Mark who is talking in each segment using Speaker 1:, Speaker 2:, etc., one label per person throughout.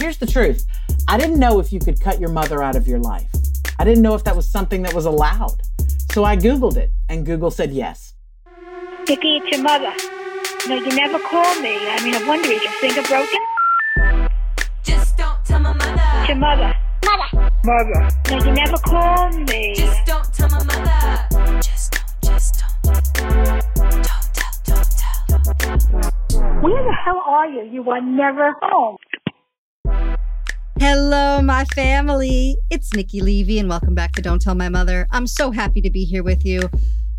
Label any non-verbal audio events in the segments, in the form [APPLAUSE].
Speaker 1: Here's the truth I didn't know if you could cut your mother out of your life. I didn't know if that was something that was allowed. So I Googled it, and Google said yes.
Speaker 2: Vicky, it's your mother. No, you never called me. I mean, I wonder, is your finger broken?
Speaker 3: Just don't tell my mother.
Speaker 2: It's your mother. Mother. Mother. No, you never called me.
Speaker 3: Just don't tell my mother. Just don't, just don't. Don't tell, don't tell.
Speaker 2: Where the hell are you? You are never home.
Speaker 4: Hello, my family. It's Nikki Levy, and welcome back to Don't Tell My Mother. I'm so happy to be here with you.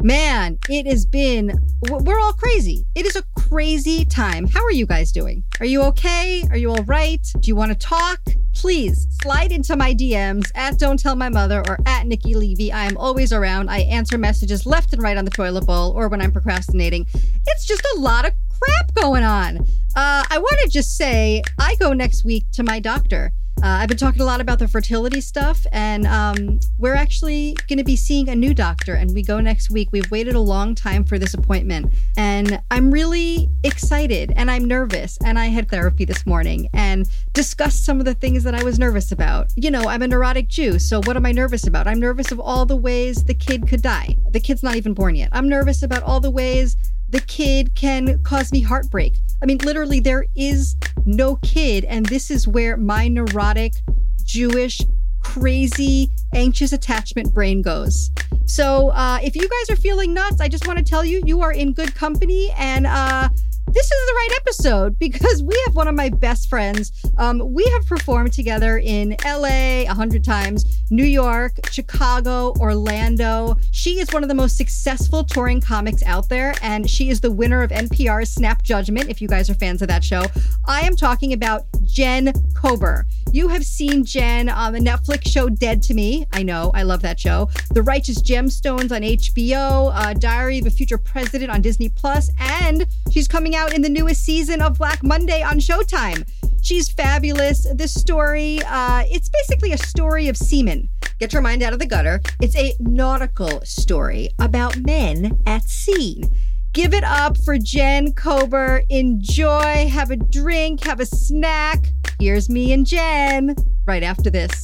Speaker 4: Man, it has been, we're all crazy. It is a crazy time. How are you guys doing? Are you okay? Are you all right? Do you want to talk? Please slide into my DMs at Don't Tell My Mother or at Nikki Levy. I am always around. I answer messages left and right on the toilet bowl or when I'm procrastinating. It's just a lot of crap going on. Uh, I want to just say I go next week to my doctor. Uh, I've been talking a lot about the fertility stuff, and um, we're actually going to be seeing a new doctor, and we go next week. We've waited a long time for this appointment, and I'm really excited and I'm nervous. And I had therapy this morning and discussed some of the things that I was nervous about. You know, I'm a neurotic Jew, so what am I nervous about? I'm nervous of all the ways the kid could die. The kid's not even born yet. I'm nervous about all the ways the kid can cause me heartbreak. I mean, literally, there is no kid. And this is where my neurotic, Jewish, crazy, anxious attachment brain goes. So uh, if you guys are feeling nuts, I just want to tell you, you are in good company. And uh, this is the right episode because we have one of my best friends. Um, we have performed together in LA a hundred times, New York, Chicago, Orlando. She is one of the most successful touring comics out there, and she is the winner of NPR's Snap Judgment. If you guys are fans of that show, I am talking about Jen Kober. You have seen Jen on the Netflix show Dead to Me. I know, I love that show. The Righteous Gemstones on HBO, uh, Diary of a Future President on Disney Plus, and she's coming out in the newest season of Black Monday on Showtime. She's fabulous. This story, uh, it's basically a story of seamen. Get your mind out of the gutter. It's a nautical story about men at sea. Give it up for Jen Kober. Enjoy, have a drink, have a snack. Here's me and Jen right after this.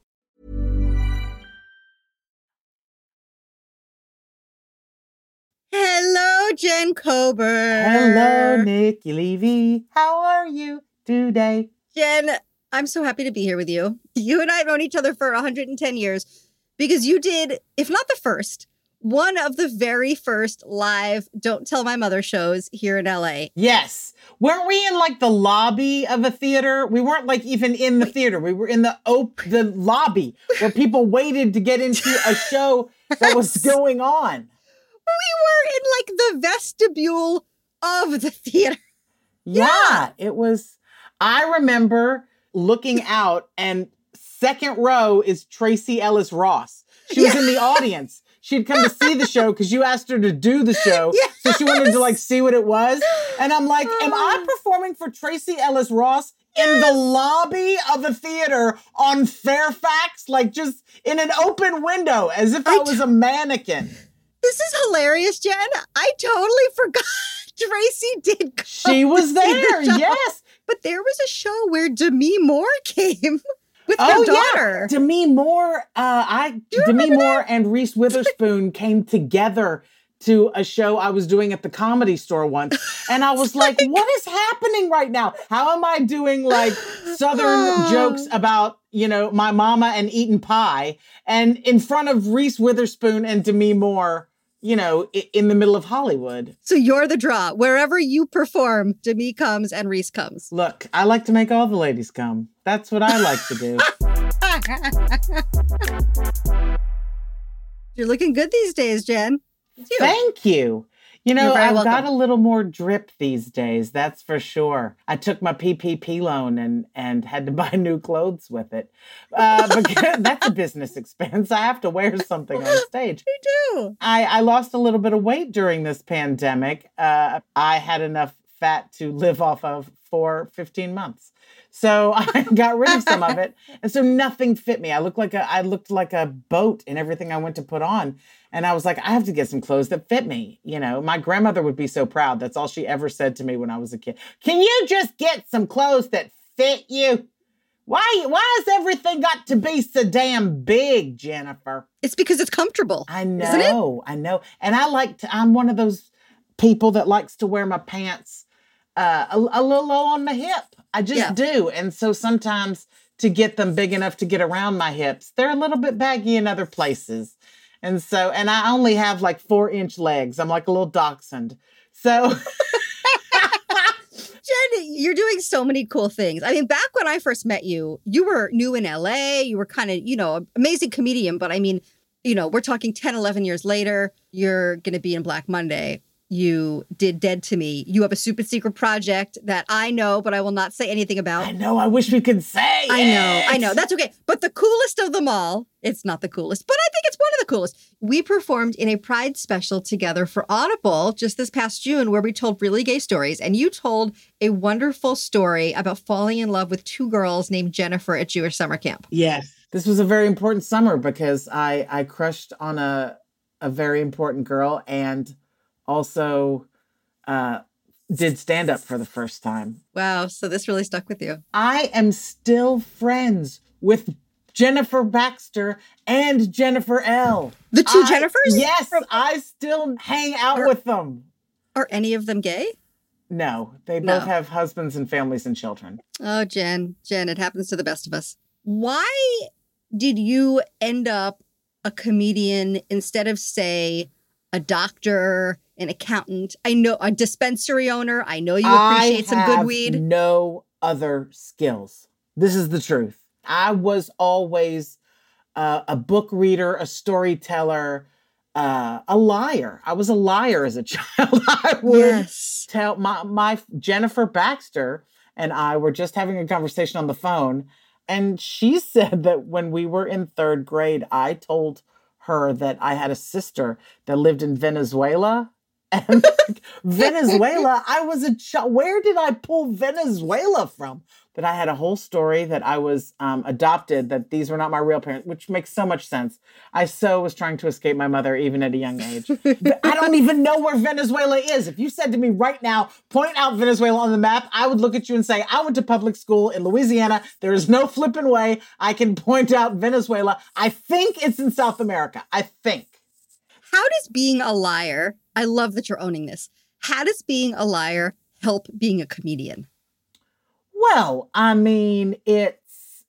Speaker 4: Hello, Jen Kober.
Speaker 1: Hello, Nikki Levy. How are you today?
Speaker 4: Jen, I'm so happy to be here with you. You and I have known each other for 110 years because you did, if not the first, one of the very first live Don't Tell My Mother shows here in LA.
Speaker 1: Yes. Weren't we in like the lobby of a theater? We weren't like even in the theater. We were in the op- the lobby where people waited to get into a [LAUGHS] show that was going on.
Speaker 4: We were in like the vestibule of the theater.
Speaker 1: Yeah, it was. I remember looking out, and second row is Tracee Ellis Ross. She was in the audience. She'd come to see the show because you asked her to do the show. So she wanted to like see what it was. And I'm like, am I oh. performing for Tracee Ellis Ross in the lobby of a theater on Fairfax? Like just in an open window as if I,
Speaker 4: I
Speaker 1: was a mannequin.
Speaker 4: This is hilarious, Jen. I totally forgot [LAUGHS] Tracee did. come
Speaker 1: She was
Speaker 4: the
Speaker 1: there.
Speaker 4: show.
Speaker 1: Yes.
Speaker 4: But there was a show where Demi Moore [LAUGHS] came. with
Speaker 1: Oh,
Speaker 4: your
Speaker 1: yeah.
Speaker 4: daughter.
Speaker 1: Demi Moore, uh, I Demi Moore and Reese Witherspoon [LAUGHS] came together to a show I was doing at the comedy store once. And I was like, what is happening right now? How am I doing like [GASPS] southern
Speaker 4: Oh.
Speaker 1: jokes about, you know, my mama and eating pie and in front of Reese Witherspoon and Demi Moore, you know, in the middle of Hollywood?
Speaker 4: So you're the draw. Wherever you perform, Demi comes and Reese comes.
Speaker 1: Look, I like to make all the ladies come. That's what I like to do. [LAUGHS] [LAUGHS]
Speaker 4: You're looking good these days, Jen. You.
Speaker 1: Thank you. You know, I've got a little more drip these days, that's for sure. I took my PPP loan and and had to [LAUGHS] buy new clothes with it. Uh, because [LAUGHS] that's a business expense. I have to wear something on [LAUGHS] stage.
Speaker 4: You do.
Speaker 1: I, I lost a little bit of weight during this pandemic. Uh, I had enough fat to live off of for 15 months. So [LAUGHS] I got rid of some of it. And so nothing fit me. I looked like a I looked like a boat in everything I went to put on. And I was like, I have to get some clothes that fit me. You know, my grandmother would be so proud. That's all she ever said to me when I was a kid. Can you just get some clothes that fit you? Why why has everything got to be so damn big, Jennifer?
Speaker 4: It's because it's comfortable.
Speaker 1: I know, I know. And I like to, I'm one of those people that likes to wear my pants uh, a, a little low on my hip. I just
Speaker 4: Yeah.
Speaker 1: do. And so sometimes to get them big enough to get around my hips, they're a little bit baggy in other places. And so, and I only have like four inch legs. I'm like a little dachshund. So, [LAUGHS]
Speaker 4: Jen, you're doing so many cool things. I mean, back when I first met you, you were new in LA. You were kind of, you know, amazing comedian. But I mean, you know, we're talking 10, 11 years later, you're going to be in Black Monday. You did Dead to Me. You have a super secret project that I know, but I will not say anything about.
Speaker 1: I know, I wish we could say.
Speaker 4: I know, I know. That's okay. But the coolest of them all, it's not the coolest, but I think it's one of the coolest. We performed in a Pride special together for Audible just this past June where we told really gay stories. And you told a wonderful story about falling in love with two girls named Jennifer at Jewish summer camp.
Speaker 1: Yes. This was a very important summer because I I crushed on a a very important girl and also uh did stand up for the first time.
Speaker 4: Wow. So this really stuck with you.
Speaker 1: I am still friends with Jennifer Baxter and Jennifer L.
Speaker 4: The two
Speaker 1: I-
Speaker 4: Jennifers?
Speaker 1: Yes, I still hang out
Speaker 4: Are-
Speaker 1: with them.
Speaker 4: Are any of them gay?
Speaker 1: No, they
Speaker 4: No.
Speaker 1: both have husbands and families and children.
Speaker 4: Oh, Jen, Jen, it happens to the best of us. Why did you end up a comedian instead of, say, a doctor, an accountant? I know a dispensary owner. I know you appreciate some good
Speaker 1: have
Speaker 4: weed.
Speaker 1: No other skills. This is the truth. I was always uh, a book reader, a storyteller, uh, a liar. I was a liar as a [LAUGHS] child. I would
Speaker 4: Yes.
Speaker 1: tell my my Jennifer Baxter and I were just having a conversation on the phone, and she [LAUGHS] said that when we were in third grade, I told her that I had a sister that lived in Venezuela. [LAUGHS] And Venezuela, I was a child. Where did I pull Venezuela from? But I had a whole story that I was um, adopted, that these were not my real parents, which makes so much sense. I so was trying to escape my mother even at a young age. I don't even know where Venezuela is. If you said to me right now, point out Venezuela on the map, I would look at you and say, I went to public school in Louisiana. There is no flipping way I can point out Venezuela. I think it's in South America. I think.
Speaker 4: How does being a liar, I love that you're owning this. How does being a liar help being a comedian?
Speaker 1: Well, I mean, it's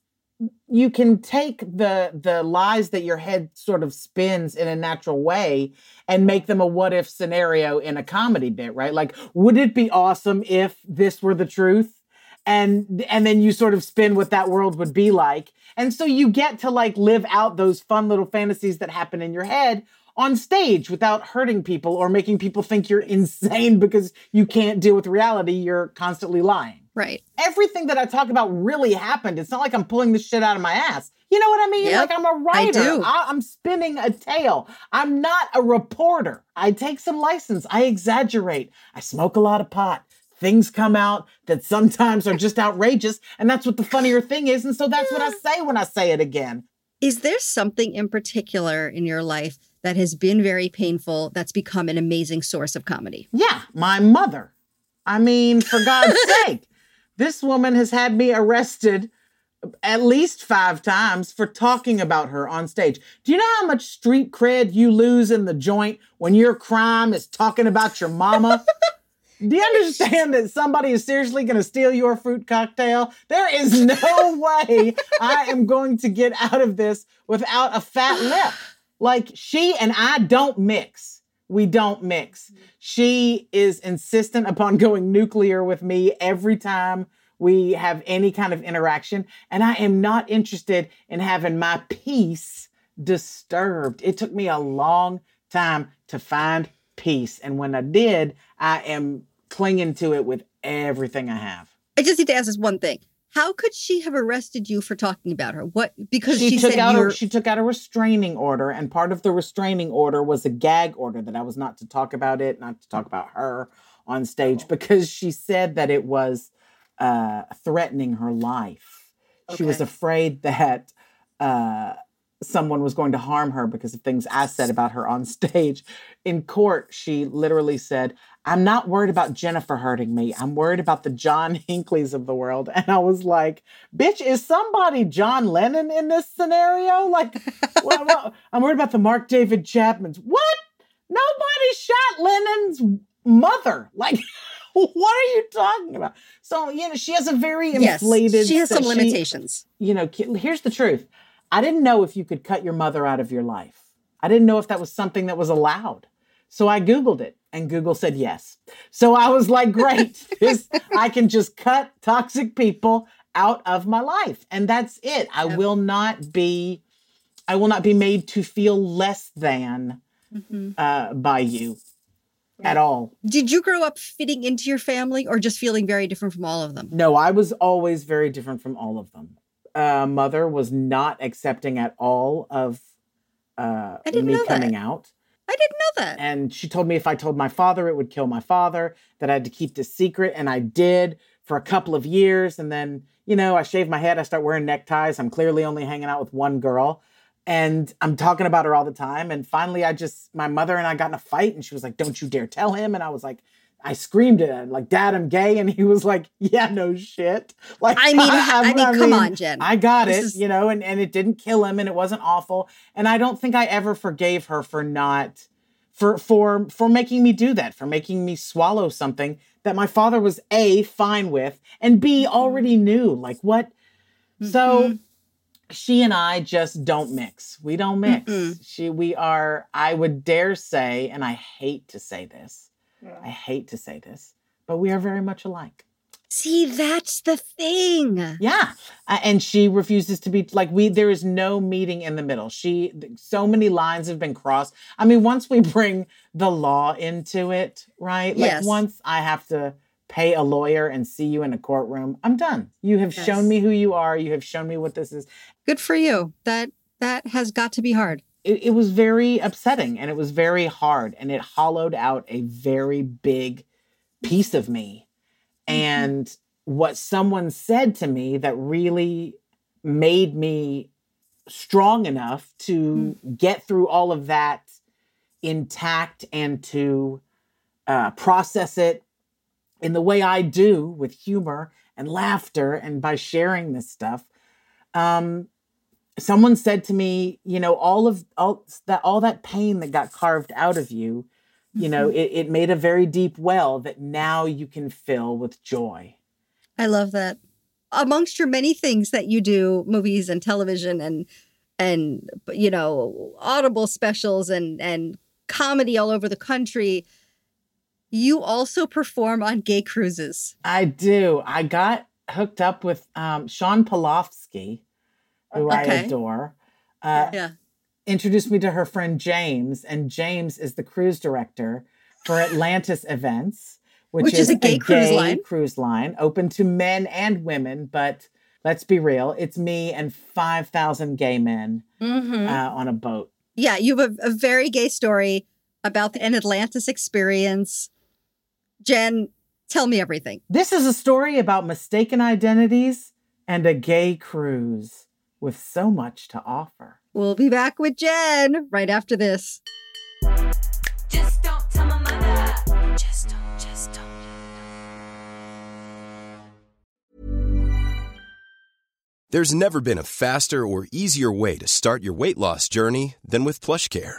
Speaker 1: you can take the the lies that your head sort of spins in a natural way and make them a what if scenario in a comedy bit, right? Like, would it be awesome if this were the truth? And and then you sort of spin what that world would be like. And so you get to like live out those fun little fantasies that happen in your head on stage without hurting people or making people think you're [LAUGHS] insane because you can't deal with reality. You're constantly lying
Speaker 4: Right.
Speaker 1: everything that I talk about really happened. It's not like I'm pulling this shit out of my ass. You know what I mean?
Speaker 4: Yep,
Speaker 1: like I'm a writer.
Speaker 4: I do.
Speaker 1: I, am spinning a tale. I'm not a reporter. I take some license. I exaggerate. I smoke a lot of pot. Things come out that sometimes are just outrageous. And that's what the funnier thing is. And so that's what I say when I say it again.
Speaker 4: Is there something in particular in your life that has been very painful that's become an amazing source of comedy?
Speaker 1: Yeah, my mother. I mean, for God's [LAUGHS] sake, this woman has had me arrested at least five times for talking about her on stage. Do you know how much street cred you lose in the joint when your crime is talking about your mama? [LAUGHS] Do you understand that somebody is seriously going to steal your fruit cocktail? There is no [LAUGHS] way I am going to get out of this without a fat lip. Like she and I don't mix. We don't mix. She is insistent upon [LAUGHS] going nuclear with me every time we have any kind of interaction. And I am not interested in having my peace disturbed. It took me a long time to find peace. And when I did, I am clinging to it with everything I have.
Speaker 4: I just need to ask this one thing. How could she have arrested you for talking about her? What because she,
Speaker 1: she, took
Speaker 4: said
Speaker 1: out she took out a restraining order, and part of the restraining order was a gag order that I was not to talk about it, not to talk about her on stage, because she said that it was uh, threatening her life. She was afraid that uh, someone was going to harm her because of things I said about her on stage. In court, she literally said, I'm not worried about Jennifer hurting me. I'm worried about the John [LAUGHS] Hinckleys of the world. And I was like, bitch, is somebody John Lennon in this scenario? Like, well, well, I'm worried about the Mark David Chapmans. What? Nobody shot Lennon's mother. Like, [LAUGHS] what are you talking about? So, you know, she has a very
Speaker 4: yes,
Speaker 1: inflated.
Speaker 4: she has some
Speaker 1: she-
Speaker 4: limitations.
Speaker 1: you know, here's the truth. I didn't know if you could cut your mother out of your life. I didn't know if that was something that was allowed. So I Googled it and Google said yes. So I was like, great, [LAUGHS] this, I can just cut toxic people out of my life. And that's it. I
Speaker 4: Yep.
Speaker 1: will not be, I will not be made to feel less than
Speaker 4: Mhm.
Speaker 1: uh, by you at all.
Speaker 4: Did you grow up fitting into your family or just feeling very different from all of them?
Speaker 1: No, I was always very different from all of them. Uh, mother was not accepting at all of uh, me
Speaker 4: know that.
Speaker 1: coming out.
Speaker 4: I didn't know that.
Speaker 1: And she told me if I told my father, it would kill my father, that I had to keep this secret. And I did for a couple of years. And then, you know, I shave my head, I start wearing neckties. I'm clearly only hanging out with one girl. And I'm talking about her all the time. And finally, I just, my mother and I got in a fight. And she was like, Don't you dare tell him. And I was like, I screamed at him, like, Dad, I'm gay. And he was like, Yeah, no shit. [LAUGHS] Like,
Speaker 4: I mean, I, mean, come
Speaker 1: mean,
Speaker 4: on, Jen.
Speaker 1: I got
Speaker 4: This
Speaker 1: it,
Speaker 4: is-
Speaker 1: you know, and, and it didn't kill him and it wasn't awful. And I don't think I ever forgave her for not for for for making me do that, for making me swallow something that my father was A fine with and B
Speaker 4: Mm-hmm.
Speaker 1: already knew. Like what? So
Speaker 4: Mhm.
Speaker 1: she and I just don't mix. We don't mix.
Speaker 4: Mm-mm.
Speaker 1: She we are I would dare say and I hate to say this. I hate to say this, but we are very much alike.
Speaker 4: See, that's the thing.
Speaker 1: Yeah. Uh, and she refuses to be like we there is no meeting in the middle. She so many lines have been crossed. I mean, once we [LAUGHS] bring the law into it, right? Like
Speaker 4: Yes.
Speaker 1: once I have to pay a lawyer and see you in a courtroom, I'm done. You have
Speaker 4: Yes.
Speaker 1: shown me who you are. You have shown me what this is.
Speaker 4: Good for you. That that has got to be hard.
Speaker 1: It, it was very upsetting and it was very hard and it hollowed out a very big piece of me. And what someone said to me that really made me strong enough to get through all of that intact and to uh, process it in the way I do with humor and laughter and by sharing this stuff. Um, someone said to me, you know, all of all that all that pain that got carved out of you, you know, it, it made a very deep well that now you can fill with joy.
Speaker 4: I love that. Amongst your many things that you do, movies and television and and you know, audible specials and and comedy all over the country, you also perform on gay cruises.
Speaker 1: I do. I got hooked up with um, Sean Polofsky, who I adore. Uh,
Speaker 4: Yeah.
Speaker 1: introduced me to her friend James, and James is the cruise director for Atlantis Events, which,
Speaker 4: Which is a gay cruise line.
Speaker 1: cruise line open to men and women. But let's be real, it's me and five thousand gay men
Speaker 4: Mm-hmm.
Speaker 1: uh, on a boat.
Speaker 4: yeah, you have a, a very gay story about an Atlantis experience. Jen, tell me everything.
Speaker 1: This is a story about mistaken identities and a gay cruise with so much to offer.
Speaker 4: We'll be back with Jen right after this.
Speaker 3: Just don't tell my mother. Just don't, just don't.
Speaker 5: There's never been a faster or easier way to start your weight loss journey than with PlushCare.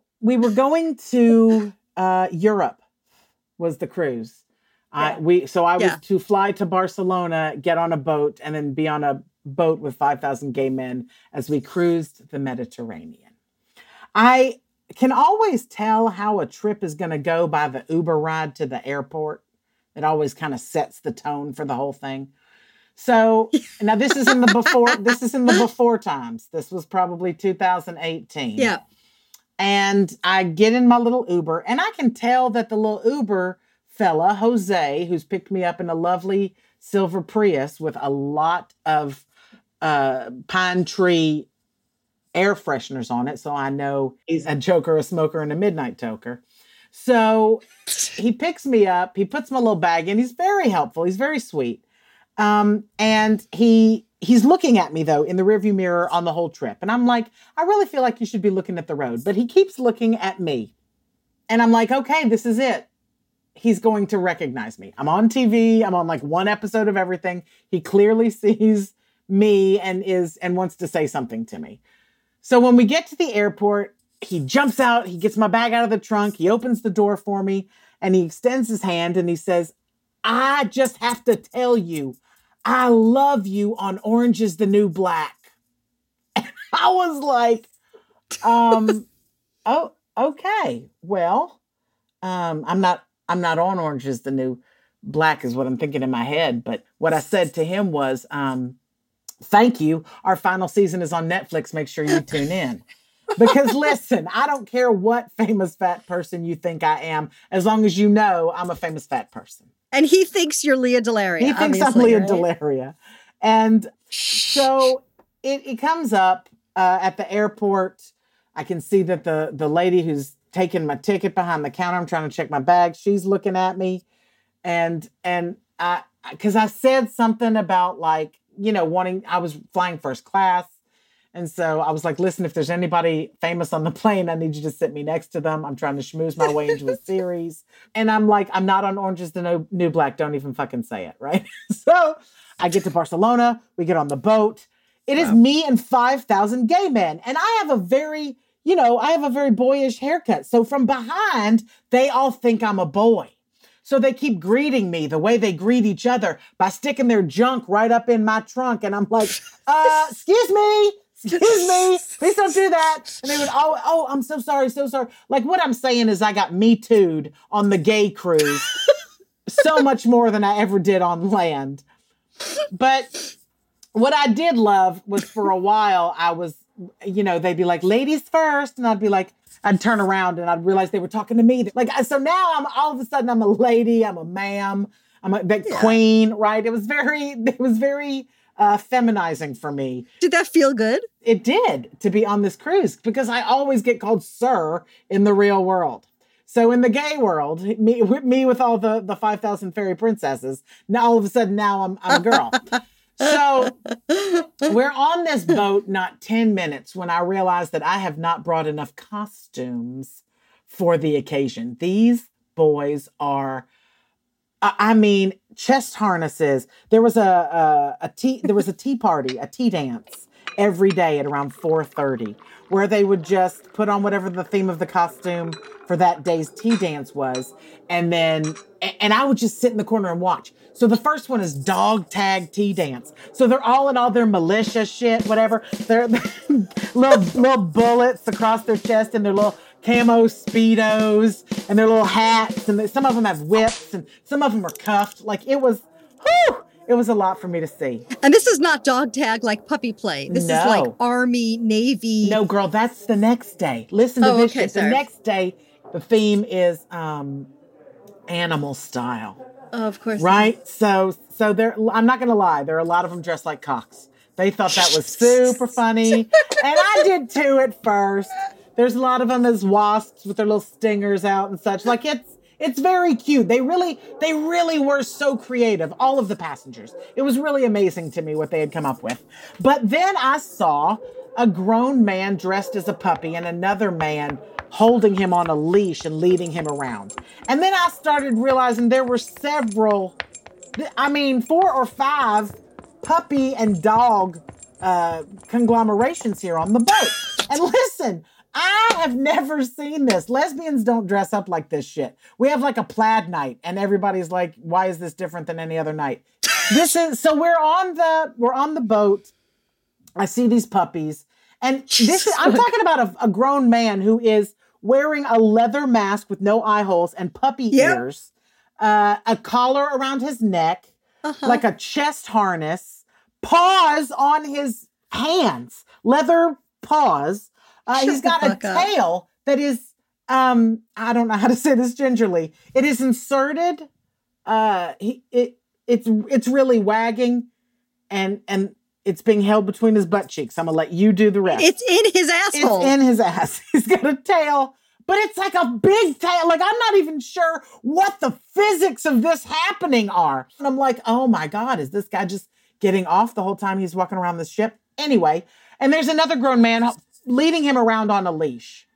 Speaker 1: we were going to uh, Europe. Was the cruise? I we so I was
Speaker 4: Yeah.
Speaker 1: to fly to Barcelona, get on a boat, and then be on a boat with five thousand gay men as we cruised the Mediterranean. I can always tell how a trip is going to go by the Uber ride to the airport. It always kind of sets the tone for the whole thing. So [LAUGHS] now this is in the before. this is in the before times. This was probably 2018.
Speaker 4: Yeah.
Speaker 1: And I get in my little Uber, and I can tell that the little Uber fella, Jose, who's picked me up in a lovely silver Prius with a lot of uh, pine tree air fresheners on it. So I know he's a joker, a smoker, and a midnight toker. So he picks me up, he puts my little bag in. He's very helpful, he's very sweet. Um, and he he's looking at me though in the rearview mirror on the whole trip. And I'm like, I really feel like you should be looking at the road. But he keeps looking at me. And I'm like, okay, this is it. He's going to recognize me. I'm on TV. I'm on like one episode of everything. He clearly [LAUGHS] sees me and is and wants to say something to me. So when we get to the airport, he jumps out, he gets my bag out of the trunk, he opens the door for me, and he extends his hand and he says, I just have to tell you, I love you on Orange is the New Black. [LAUGHS] And I was like, um, oh, okay. Well, um, I'm not I'm not on Orange is the New Black is what I'm thinking in my head. But what I said to him was, um, thank you. Our final season is on Netflix. Make sure you tune in. Because listen, I don't care what famous fat person you think I am, as long as you know I'm a famous fat person.
Speaker 4: And he thinks you're Lea DeLaria.
Speaker 1: He thinks I'm Lea
Speaker 4: right?
Speaker 1: DeLaria. And so it, it comes up uh, at the airport. I can see that the the lady who's taking my ticket behind the counter, I'm trying to check my bag. She's looking at me. And and I because I said something about like, you know, wanting I was flying first class. And so I was like, listen, if there's anybody famous on the [LAUGHS] plane, I need you to sit me next to them. I'm trying to schmooze my way into a [LAUGHS] series. And I'm like, I'm not on Orange is the No- New Black. Don't even fucking say it. [LAUGHS] Right. so I get to Barcelona. We get on the boat. It is me and 5,000 gay men. And I have a very, you know, I have a very boyish haircut. So from behind, they all think I'm a boy. So they keep greeting me the way they greet each other by sticking their junk right up in my trunk. And I'm like, uh, excuse me, excuse me, [LAUGHS] please don't do that. And they would, oh, oh, I'm so sorry, so sorry. Like what I'm saying is I got me too'd on the gay cruise [LAUGHS] so much more than I ever did on land. But what I did love was for a while, I was, you know, they'd be like, ladies first. And I'd be like, I'd turn around and I'd realize they were talking to me. Like, so now I'm all of a sudden, I'm a lady, I'm a ma'am, I'm a the queen, right? It was very, [LAUGHS] it was very uh, feminizing for me.
Speaker 4: Did that feel good?
Speaker 1: It did to be on this cruise because I always get called sir in the real world. So in the gay world, me [LAUGHS] with me with all the the five thousand fairy princesses, now all of a sudden now I'm I'm a girl. [LAUGHS] so we're on this boat not 10 minutes when I realize that I have not brought enough costumes for the occasion. These boys are I mean, chest harnesses. There was a, a a tea there was a tea party, a tea dance every day at around 4:30 where they would just put on whatever the theme of the costume for that day's tea dance was and then and I would just sit in the corner and watch. So the first one is dog tag tea dance. So they're all in all their militia shit, whatever. They're [LAUGHS] little little bullets across their chest and their little camo speedos and their little hats and some of them have whips and some of them are cuffed. Like it was, whew, it was a lot for me to see.
Speaker 4: And this is not dog tag like puppy play. This is like Army, Navy.
Speaker 1: No, girl, that's the next day. Listen to
Speaker 4: Oh,
Speaker 1: this
Speaker 4: okay,
Speaker 1: shit. The next day, the theme is um animal style.
Speaker 4: Oh, of course.
Speaker 1: Right? So so there I'm not gonna lie, there are a lot of them dressed like cocks. They thought that was [LAUGHS] super funny. And I did too at first. There's a lot of them as wasps with their little stingers out and such. Like it's it's very cute. They really they really were so creative, all of the passengers. It was really amazing to me what they had come up with. But then I saw a grown man dressed as a puppy and another man holding him on a leash and leading him around. And then I started realizing there were several I mean, four or five puppy and dog uh, conglomerations here on the boat. And listen, I have never seen this. Lesbians don't dress up like this shit. We have like a plaid night, and everybody's like, "Why is this different than any other night?" [LAUGHS] This is so we're on the we're on the boat. I see these puppies, and this is, I'm talking about a, a grown man who is wearing a leather mask with no eye holes and puppy
Speaker 4: Yep.
Speaker 1: ears, uh, a collar around his neck,
Speaker 4: Uh-huh.
Speaker 1: like a chest harness, paws on his hands, leather paws. Uh, he's got a
Speaker 4: fuck up.
Speaker 1: tail that is, um, I don't know how to say this gingerly. It is inserted. Uh, he it it's it's really wagging, and and it's being held between his butt cheeks. I'm gonna let you do the rest.
Speaker 4: it's in his asshole.
Speaker 1: It's in his ass. [LAUGHS] He's got a tail, but it's like a big tail. Like I'm not even sure what the physics of this happening are. And I'm like, oh my God, is this guy just getting off the whole time he's walking around the ship? Anyway, and there's another grown man leading him around on a leash.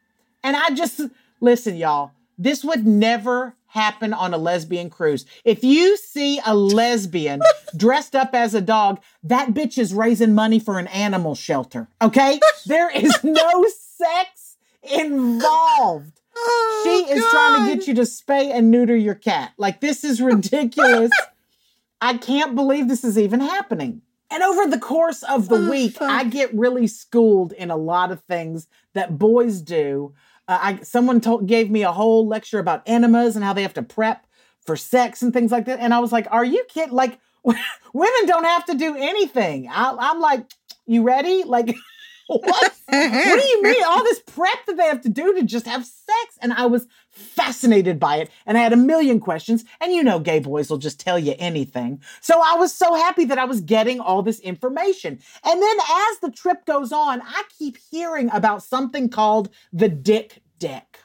Speaker 1: And I just listen, y'all, this would never happen on a lesbian cruise. If you see a lesbian [LAUGHS] dressed up as a dog, that bitch is raising money for an animal shelter. Okay? [LAUGHS] there is no sex involved. Oh, she is trying to get you to spay and neuter your cat. Like, this is ridiculous. [LAUGHS] I can't believe this is even happening. And over the course of the
Speaker 4: Oh,
Speaker 1: week,
Speaker 4: fuck.
Speaker 1: I get really schooled in a lot of things that boys do. Uh, I someone told gave me a whole lecture about enemas and how they have to prep for sex and things like that. And I was like, "Are you kidding? Like, [LAUGHS] women don't have to do anything." I, I'm like, "You ready? Like, [LAUGHS] [LAUGHS] what? what do you mean? All this prep that they have to do to just have sex? And I was fascinated by it. And I had a million questions. And you know, gay boys will just tell you anything. So I was so happy that I was getting all this information. And then as the trip goes on, I keep hearing about something called the dick deck.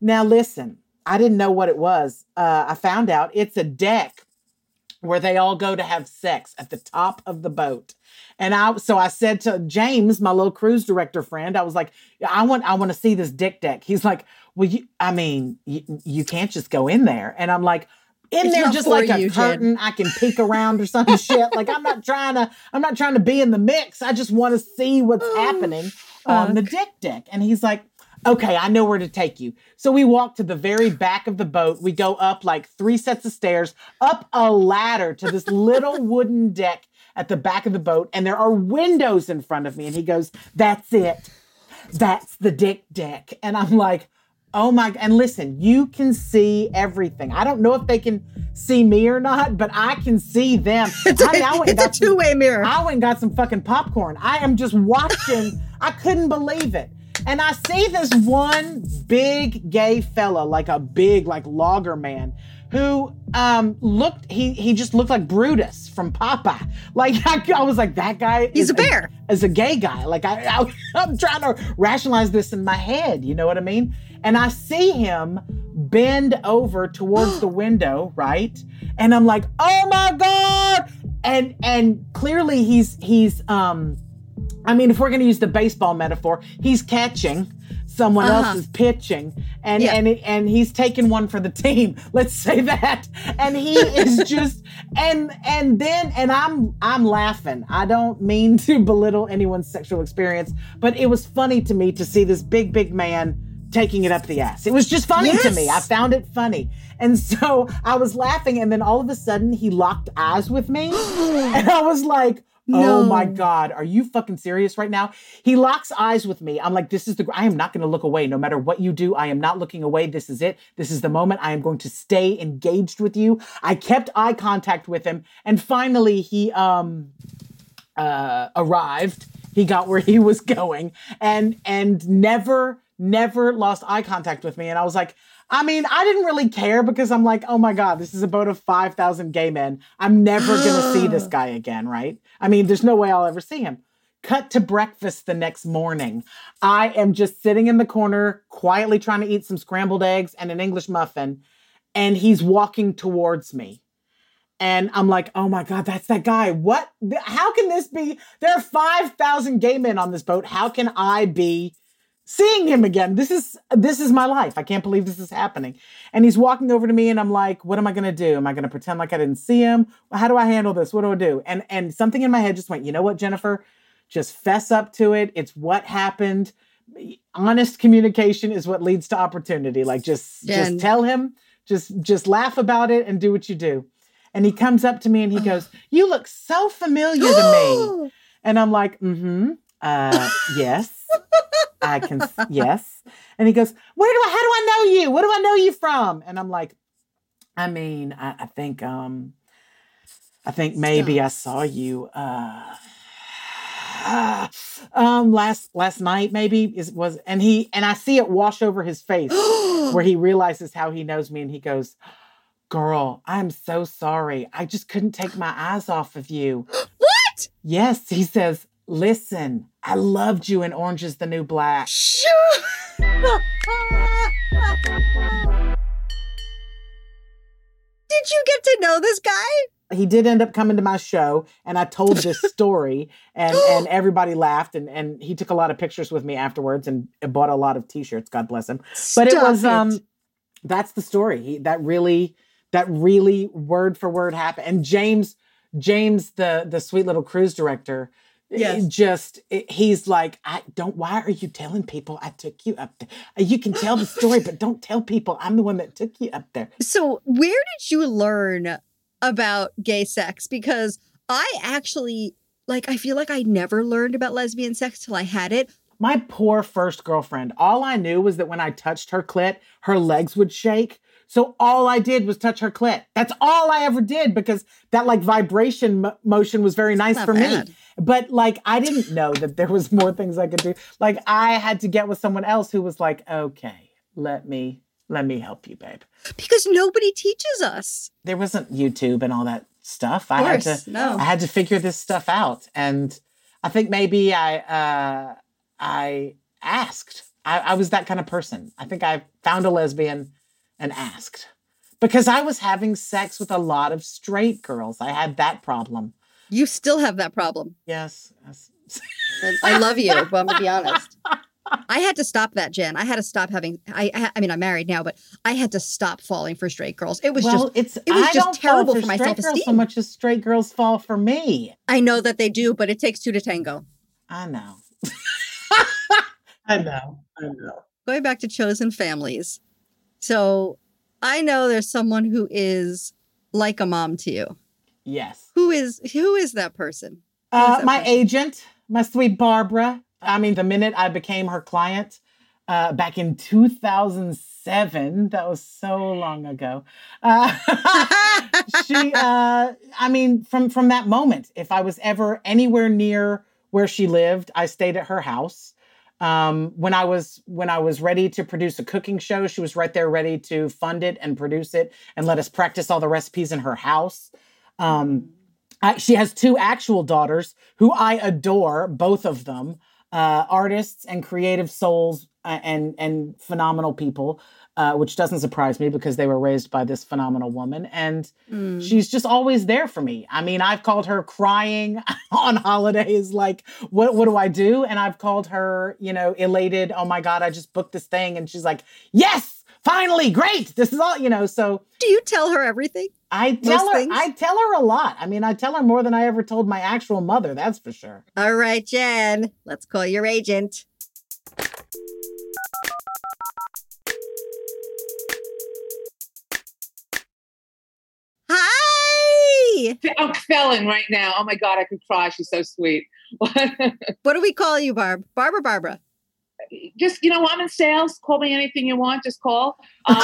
Speaker 1: Now, listen, I didn't know what it was. Uh, I found out it's a deck where they all go to have sex at the top of the boat. And I so I said to James, my little cruise director friend, I was like, I want I want to see this dick deck. He's like, well, you, I mean, you, you can't just go in there. And I'm like, in
Speaker 4: It's
Speaker 1: there just like a
Speaker 4: you, Jen.
Speaker 1: curtain. I can peek around or some [LAUGHS] shit. Like I'm not trying to I'm not trying to be in the mix. I just want to see what's
Speaker 4: Oh,
Speaker 1: happening on the dick deck. And he's like, okay, I know where to take you. So we walk to the very back of the boat. We go up like three sets of stairs, up a ladder to this little [LAUGHS] wooden deck at the back of the boat. And there are windows in front of me. And he goes, that's it. That's the dick deck. And I'm like, oh my, and listen, you can see everything. I don't know if they can see me or not, but I can see them. [LAUGHS]
Speaker 4: it's a,
Speaker 1: I mean, I
Speaker 4: it's a two-way mirror.
Speaker 1: I went and got some fucking popcorn. I am just watching. [LAUGHS] I couldn't believe it. And I see this one big gay fella, like a big, like logger man, who um looked he he just looked like Brutus from Popeye. [LAUGHS] Like I, I was like, that guy
Speaker 4: He's
Speaker 1: is
Speaker 4: a bear.
Speaker 1: is a gay guy. Like I, I [LAUGHS] I'm trying to rationalize this in my head, you know what I mean? And I see him bend over towards [GASPS] the window, right? And I'm like, "Oh my god!" And and clearly he's he's um I mean, if we're going to use the baseball metaphor, he's catching, someone
Speaker 4: Uh-huh.
Speaker 1: else is pitching, and
Speaker 4: Yeah.
Speaker 1: and and he's taking one for the team. [LAUGHS] Let's say that. And he [LAUGHS] is just and and then and I'm I'm laughing. I don't mean to belittle anyone's sexual experience, but it was funny to me to see this big big man taking it up the ass. It was just funny to me. I found it funny. And so I was laughing and then all of a sudden he locked eyes with me. [GASPS] and I was like, Oh my God, are you fucking serious right now? He locks eyes with me. I'm like, this is the, I am not going to look away. No matter what you do, I am not looking away. This is it. This is the moment. I am going to stay engaged with you. I kept eye contact with him. And finally, he, um, uh, arrived. He got where he was going and, and never never lost eye contact with me. And I was like, I mean, I didn't really care because I'm like, oh my God, this is a boat of 5,000 gay men. I'm never going to see [GASPS] this guy again, right? I mean, there's no way I'll ever see him. Cut to breakfast the next morning. I am just sitting in the corner, quietly trying to eat some scrambled eggs and an English muffin. And he's walking towards me. And I'm like, oh my God, that's that guy. What? How can this be? There are 5,000 gay men on this boat. How can I be seeing him again? This is this is my life. I can't believe this is happening. And he's walking over to me and I'm like, what am I gonna do? Am I gonna pretend like I didn't see him? How do I handle this? What do I do? And and something in my head just went, you know what, Jennifer? Just fess up to it. It's what happened. Honest communication is what leads to opportunity. Like just
Speaker 4: Jen.
Speaker 1: just tell him, just just laugh about it and do what you do. And he comes up to me and he goes, You look so familiar to me. [GASPS] And I'm like, mm-hmm. Uh yes. [LAUGHS] I can yes. And he goes, Where do I how do I know you? What do I know you from? And I'm like, I mean, I, I think um I think maybe I saw you uh um last last night maybe is was and he and I see it wash over his face [GASPS] where he realizes how he knows me and he goes, Girl, I'm so sorry. I just couldn't take my eyes off of you. [GASPS]
Speaker 4: What?
Speaker 1: Yes, he says, Listen, I loved you in Orange is the New Black.
Speaker 4: Sure. [LAUGHS] Did you get to know this guy?
Speaker 1: He did end up coming to my show and I told this [LAUGHS] story and, [GASPS] and everybody laughed and, and he took a lot of pictures with me afterwards and bought a lot of t-shirts, God bless him. But it
Speaker 4: Stop
Speaker 1: was um that's the story. He, that really that really word for word happened. And James James the the sweet little cruise director
Speaker 4: Yes.
Speaker 1: just it- he's like I don't why are you telling people I took you up there? Uh, you can tell the story but don't tell people I'm the one that took you up there.
Speaker 4: So, where did you learn about gay sex? Because I actually, like, I feel like I never learned about lesbian sex till I had it.
Speaker 1: My poor first girlfriend. All I knew was that when I touched her clit, her legs would shake. So all I did was touch her clit. That's all I ever did because that like vibration mo- motion was very nice for
Speaker 4: bad.
Speaker 1: me. But like I didn't know that there was more things I could do. Like I had to get with someone else who was like, "Okay, let me let me help you, babe."
Speaker 4: Because nobody teaches us.
Speaker 1: There wasn't YouTube and all that stuff. I had to
Speaker 4: no.
Speaker 1: I had to figure this stuff out. And I think maybe I uh I asked. I, I was that kind of person. I think I found a lesbian and asked. Because I was having sex with a lot of straight girls. I had that problem.
Speaker 4: You still have that problem.
Speaker 1: Yes. yes.
Speaker 4: I love you, but I'm gonna be honest. I had to stop that, Jen. I had to stop having. I, I, I mean, I'm married now, but I had to stop falling for straight girls. It was
Speaker 1: well,
Speaker 4: just.
Speaker 1: it's
Speaker 4: it was
Speaker 1: I
Speaker 4: just
Speaker 1: don't fall
Speaker 4: terrible
Speaker 1: for
Speaker 4: for my
Speaker 1: straight girls so much as straight girls fall for me.
Speaker 4: I know that they do, but it takes two to tango.
Speaker 1: I know. [LAUGHS] I know. I know.
Speaker 4: Going back to chosen families, so I know there's someone who is like a mom to you.
Speaker 1: Yes.
Speaker 4: Who is who is that person? Who is
Speaker 1: Uh,
Speaker 4: that
Speaker 1: my
Speaker 4: person?
Speaker 1: agent, my sweet Barbara. I mean, the minute I became her client uh, back in 2007, that was so long ago. Uh, [LAUGHS] she, uh, I mean, from from that moment, if I was ever anywhere near where she lived, I stayed at her house. Um, when I was when I was ready to produce a cooking show, she was right there, ready to fund it and produce it, and let us practice all the recipes in her house. Um, I, she has two actual daughters who I adore, both of them, uh, artists and creative souls uh, and and phenomenal people, uh, which doesn't surprise me because they were raised by this phenomenal woman, and
Speaker 4: Mm.
Speaker 1: she's just always there for me. I mean, I've called her crying [LAUGHS] on holidays, like, "What what do I do?" And I've called her, you know, elated. Oh my god, I just booked this thing, and she's like, "Yes." Finally, great. This is all, you know. So
Speaker 4: Do you tell her everything?
Speaker 1: I tell her? I tell her a lot. I mean, I tell her more than I ever told my actual mother. That's for sure.
Speaker 4: All right, Jen. Let's call your agent. Hi.
Speaker 6: I'm felon right now. Oh my god, I could cry. She's so sweet. [LAUGHS]
Speaker 4: What do we call you, Barb? Barbara Barbara.
Speaker 6: just you know, I'm in sales. Call me anything you want. Just call. Um, [LAUGHS]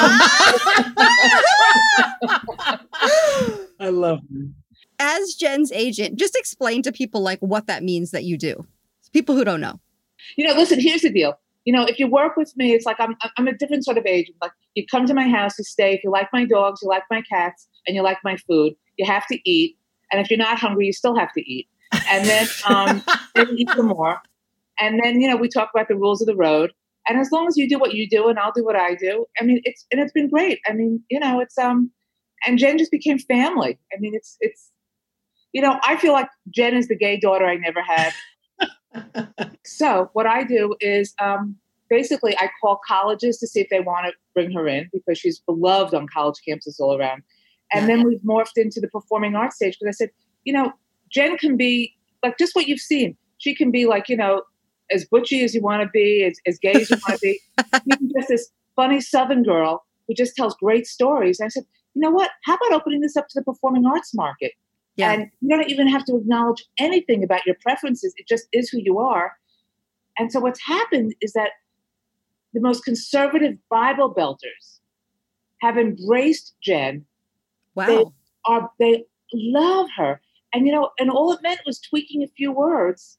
Speaker 1: I love her.
Speaker 4: As Jen's agent, just explain to people like what that means that you do. People who don't know.
Speaker 6: you know, listen. Here's the deal. you know, if you work with me, it's like I'm I'm a different sort of agent. Like you come to my house, you stay. If you like my dogs, you like my cats, and you like my food, you have to eat. And if you're not hungry, you still have to eat. And then um, [LAUGHS] then eat some more. And then you know we talk about the rules of the road. And as long as you do what you do, and I'll do what I do, I mean, it's and it's been great. I mean, you know, it's um, and Jen just became family. I mean, it's it's, you know, I feel like Jen is the gay daughter I never had. [LAUGHS] so what I do is um, basically I call colleges to see if they want to bring her in because she's beloved on college campuses all around. And then we've morphed into the performing arts stage because I said, you know, Jen can be like just what you've seen. She can be like, you know, as butchy as you want to be, as, as gay as you want to be. [LAUGHS] Just this funny Southern girl who just tells great stories. And I said, you know what? How about opening this up to the performing arts market?
Speaker 4: Yeah.
Speaker 6: And you don't even have to acknowledge anything about your preferences. It just is who you are. And so what's happened is that the most conservative Bible belters have embraced Jen.
Speaker 4: Wow.
Speaker 6: Are they love her? And you know, and all it meant was tweaking a few words,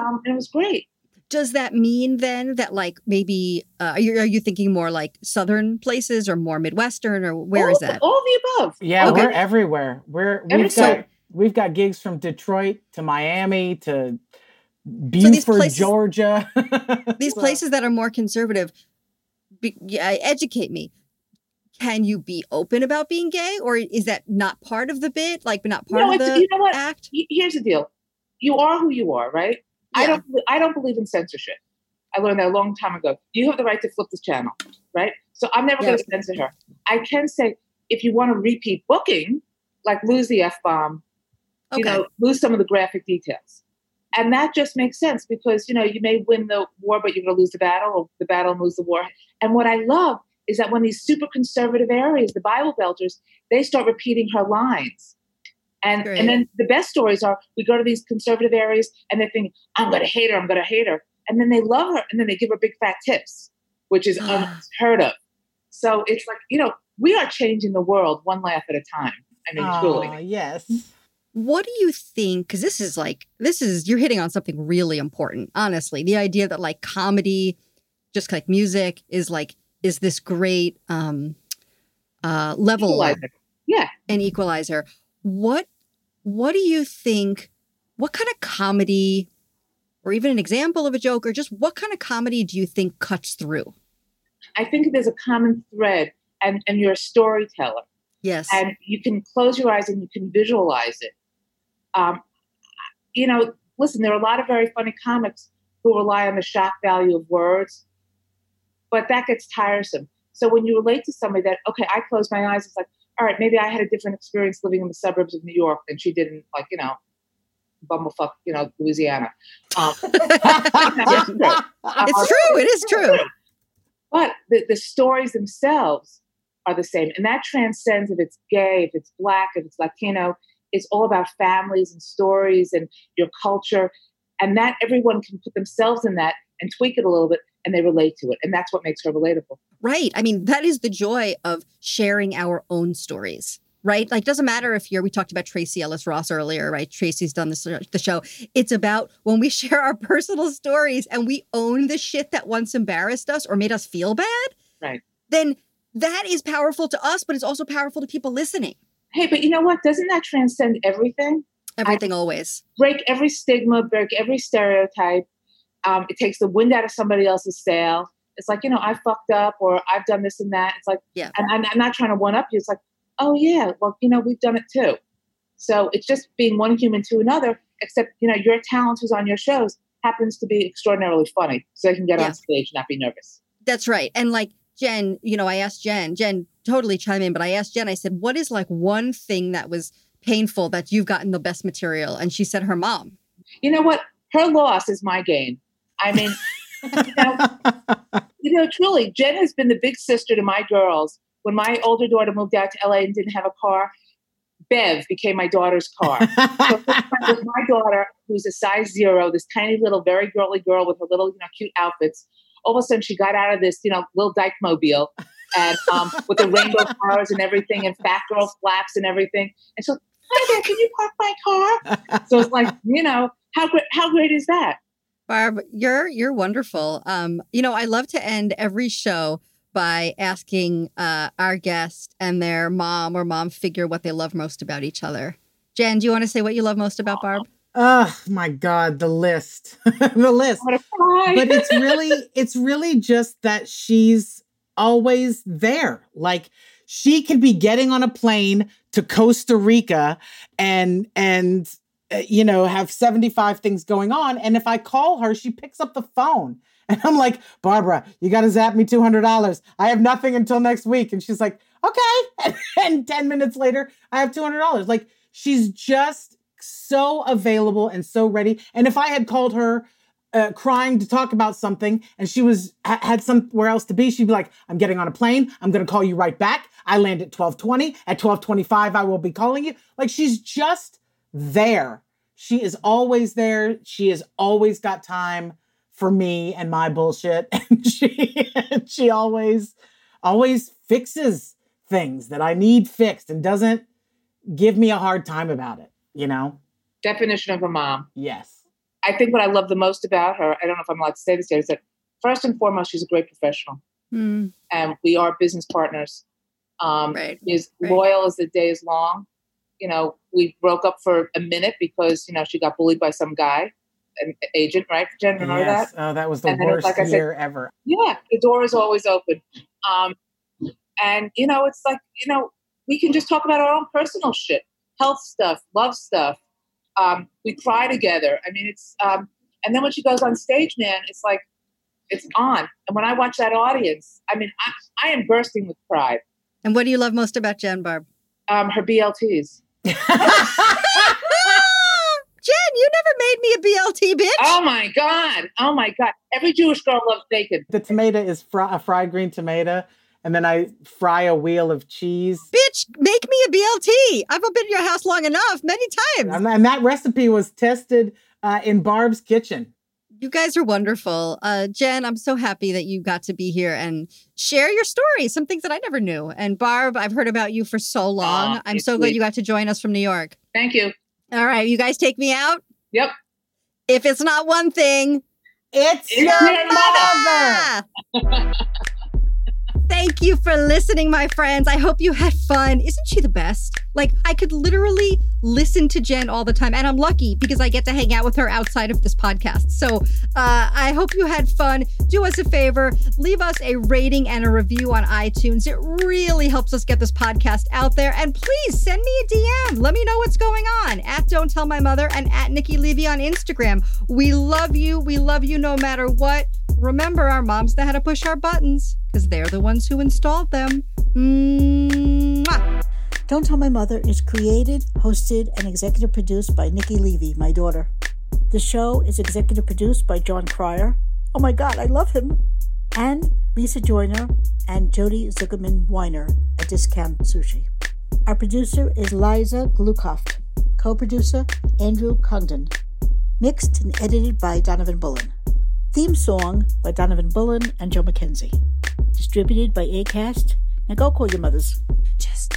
Speaker 6: um, and it was great.
Speaker 4: Does that mean then that like maybe uh, are you are you thinking more like southern places or more midwestern or where
Speaker 6: all
Speaker 4: is
Speaker 6: the-
Speaker 4: that?
Speaker 6: all the above.
Speaker 1: Yeah,
Speaker 4: Okay.
Speaker 1: we're everywhere. We're we've
Speaker 6: Everywhere.
Speaker 1: got we've got gigs from Detroit to Miami to
Speaker 4: these
Speaker 1: Buford,
Speaker 4: places-
Speaker 1: Georgia. [LAUGHS]
Speaker 4: These
Speaker 1: So-
Speaker 4: places that are more conservative, be, yeah, educate me. Can you be open about being gay, or is that not part of the bit? Like, not part
Speaker 6: No,
Speaker 4: of the
Speaker 6: you know what?
Speaker 4: act?
Speaker 6: Here's the deal: you are who you are, right? I don't. I don't believe in censorship. I learned that a long time ago. You have the right to flip this channel, right? So I'm never going to censor her. I can say if you want to repeat booking, like lose the f bomb,
Speaker 4: Okay.
Speaker 6: you know, lose some of the graphic details. And that just makes sense because, you know, you may win the war, but you're going to lose the battle, or the battle and lose the war. And what I love is that when these super conservative areas, the Bible Belters, they start repeating her lines. And,
Speaker 4: Great.
Speaker 6: and then the best stories are we go to these conservative areas and they think, I'm going to hate her, I'm going to hate her. And then they love her and then they give her big fat tips, which is ah. unheard of. So it's like, you know, we are changing the world one laugh at a time. I mean, truly.
Speaker 1: Ah, yes.
Speaker 4: What do you think? Because this is like, this is, you're hitting on something really important, honestly. The idea that like comedy, just like music, is like, is this great um uh level
Speaker 6: Equalizer. Yeah.
Speaker 4: an equalizer. What what do you think? What kind of comedy, or even an example of a joke, or just what kind of comedy do you think cuts through?
Speaker 6: I think there's a common thread, and, and you're a storyteller,
Speaker 4: Yes.
Speaker 6: and you can close your eyes and you can visualize it. Um, you know, listen, there are a lot of very funny comics who rely on the shock value of words, but that gets tiresome. So when you relate to somebody that, okay, I close my eyes, it's like, all right, maybe I had a different experience living in the suburbs of New York than she did in, like, you know, bumblefuck, you know, Louisiana. Um, [LAUGHS]
Speaker 4: it's true. It is true.
Speaker 6: but the, the stories themselves are the same. And that transcends if it's gay, if it's black, if it's Latino. It's all about families and stories and your culture. And that everyone can put themselves in that and tweak it a little bit and they relate to it. And that's what makes her relatable.
Speaker 4: Right. I mean, that is the joy of sharing our own stories. Right. Like, doesn't matter if you're, we talked about Tracee Ellis Ross earlier, right? Tracee's done this, the show. It's about when we [LAUGHS] share our personal stories and we own the shit that once embarrassed us or made us feel bad.
Speaker 6: Right.
Speaker 4: Then that is powerful to us, but it's also powerful to people listening.
Speaker 6: Hey, but you know what? Doesn't that transcend everything?
Speaker 4: Everything always.
Speaker 6: Break every stigma, break every stereotype. Um, it takes the wind out of somebody else's sail. It's like, you know, I fucked up or I've done this and that. It's like,
Speaker 4: Yeah.
Speaker 6: and I'm, I'm not trying to one up you. It's like, oh, yeah, well, you know, we've done it too. So it's just being one human to another, except, you know, your talent who's on your shows happens to be extraordinarily funny. So they can get
Speaker 4: Yeah.
Speaker 6: on stage and not be nervous.
Speaker 4: That's right. And like Jen, you know, I asked Jen, Jen totally chime in, but I asked Jen, I said, what is like one thing that was painful that you've gotten the best material? And she said her mom.
Speaker 6: You know what? Her loss is my gain. I mean, you know, [LAUGHS] you know, truly, Jen has been the big sister to my girls. When my older daughter moved out to LA and didn't have a car, Bev became my daughter's car. [LAUGHS] So with my daughter, who's a size zero, this tiny little, very girly girl with her little, you know, cute outfits. All of a sudden, she got out of this, you know, little dyke mobile, and um, with the rainbow [LAUGHS] flowers and everything, and fat girl flaps and everything. And so, hi there, can you park my car? So it's like, you know, how great, how great is that?
Speaker 4: Barb, you're you're wonderful. Um, you know, I love to end every show by asking uh, our guest and their mom or mom figure what they love most about each other. Jen, do you want to say what you love most about Barb?
Speaker 1: Oh my God, the list. [LAUGHS] the list.
Speaker 6: I'm gonna cry.
Speaker 1: but it's really it's really just that she's always there like she could be getting on a plane to costa rica and and you know have 75 things going on and if i call her she picks up the phone. [LAUGHS] And i'm like barbara you gotta zap me $200 i have nothing until next week. And she's like okay. [LAUGHS] And 10 minutes later i have $200 like she's just so available and so ready. And if i had called her uh, crying to talk about something and she was ha- had somewhere else to be she'd be like i'm getting on a plane. I'm going to call you right back. I land at 1220 at 1225 i will be calling you. Like she's just there she is always there she has always got time for me and my bullshit [LAUGHS] and she she always always fixes things that i need fixed and doesn't give me a hard time about it you know
Speaker 6: Definition of a mom.
Speaker 1: yes
Speaker 6: I think what I love the most about her, I don't know if I'm allowed to say this yet, is that first and foremost, she's a great professional.
Speaker 4: Hmm,
Speaker 6: And we are business partners. Um,
Speaker 4: Right,
Speaker 6: She's
Speaker 4: right.
Speaker 6: loyal as the day is long. You know, we broke up for a minute because, you know, she got bullied by some guy, an agent, right? Jen, remember
Speaker 1: yes.
Speaker 6: that?
Speaker 1: Oh, that was the
Speaker 6: And then it was
Speaker 1: worst
Speaker 6: like I said-
Speaker 1: year ever.
Speaker 6: Yeah, the door is always open. Um, and, you know, it's like, you know, we can just talk about our own personal shit, health stuff, love stuff. Um, we cry together. I mean, it's, um, and then when she goes on stage, man, it's like, it's on. And when I watch that audience, I mean, I, I am bursting with pride.
Speaker 4: And what do you love most about Jen, Barb?
Speaker 6: Um, her BLTs. [LAUGHS]
Speaker 4: Jen, you never made me a BLT, bitch.
Speaker 6: Oh my God. Oh my God. Every Jewish girl loves bacon.
Speaker 1: the tomato is fr- a fried green tomato, and then I fry a wheel of cheese.
Speaker 4: Bitch, make me a BLT. I've been in your house long enough, many times.
Speaker 1: And and that recipe was tested uh, in Barb's kitchen.
Speaker 4: You guys are wonderful. Uh, Jen, I'm so happy that you got to be here and share your story, some things that I never knew. And Barb, I've heard about you for so long. I'm so glad you got to join us from New York.
Speaker 6: Thank you.
Speaker 4: All right, you guys take me out.
Speaker 6: Yep.
Speaker 4: If it's not one thing,
Speaker 1: It's,
Speaker 6: It's
Speaker 1: your,
Speaker 6: your
Speaker 1: mother. [LAUGHS]
Speaker 4: Thank you for listening, my friends. I hope you had fun. Isn't she the best? Like, I could literally listen to Jen all the time, and I'm lucky because I get to hang out with her outside of this podcast. So, uh, I hope you had fun. Do us a favor, leave us a rating and a review on iTunes. It really helps us get this podcast out there. And please send me a DM. Let me know what's going on at Don't Tell My Mother and at Nikki Levy on Instagram. We love you. We love you no matter what. Remember, our moms know how to push our buttons because they're the ones who installed them. Mwah.
Speaker 7: Don't Tell My Mother is created, hosted, and executive produced by Nikki Levy, my daughter. The show is executive produced by Jon Cryer. Oh my God, I love him. And Lisa Joyner and Jody Zuckerman Weiner at Discount Sushi. Our producer is Liza Glukoft. Co producer Andrew Condon. Mixed and edited by Donovan Bullen. Theme song by Donovan Bullen and Joe McKenzie. Distributed by ACAST. Now go call your mothers.
Speaker 3: Just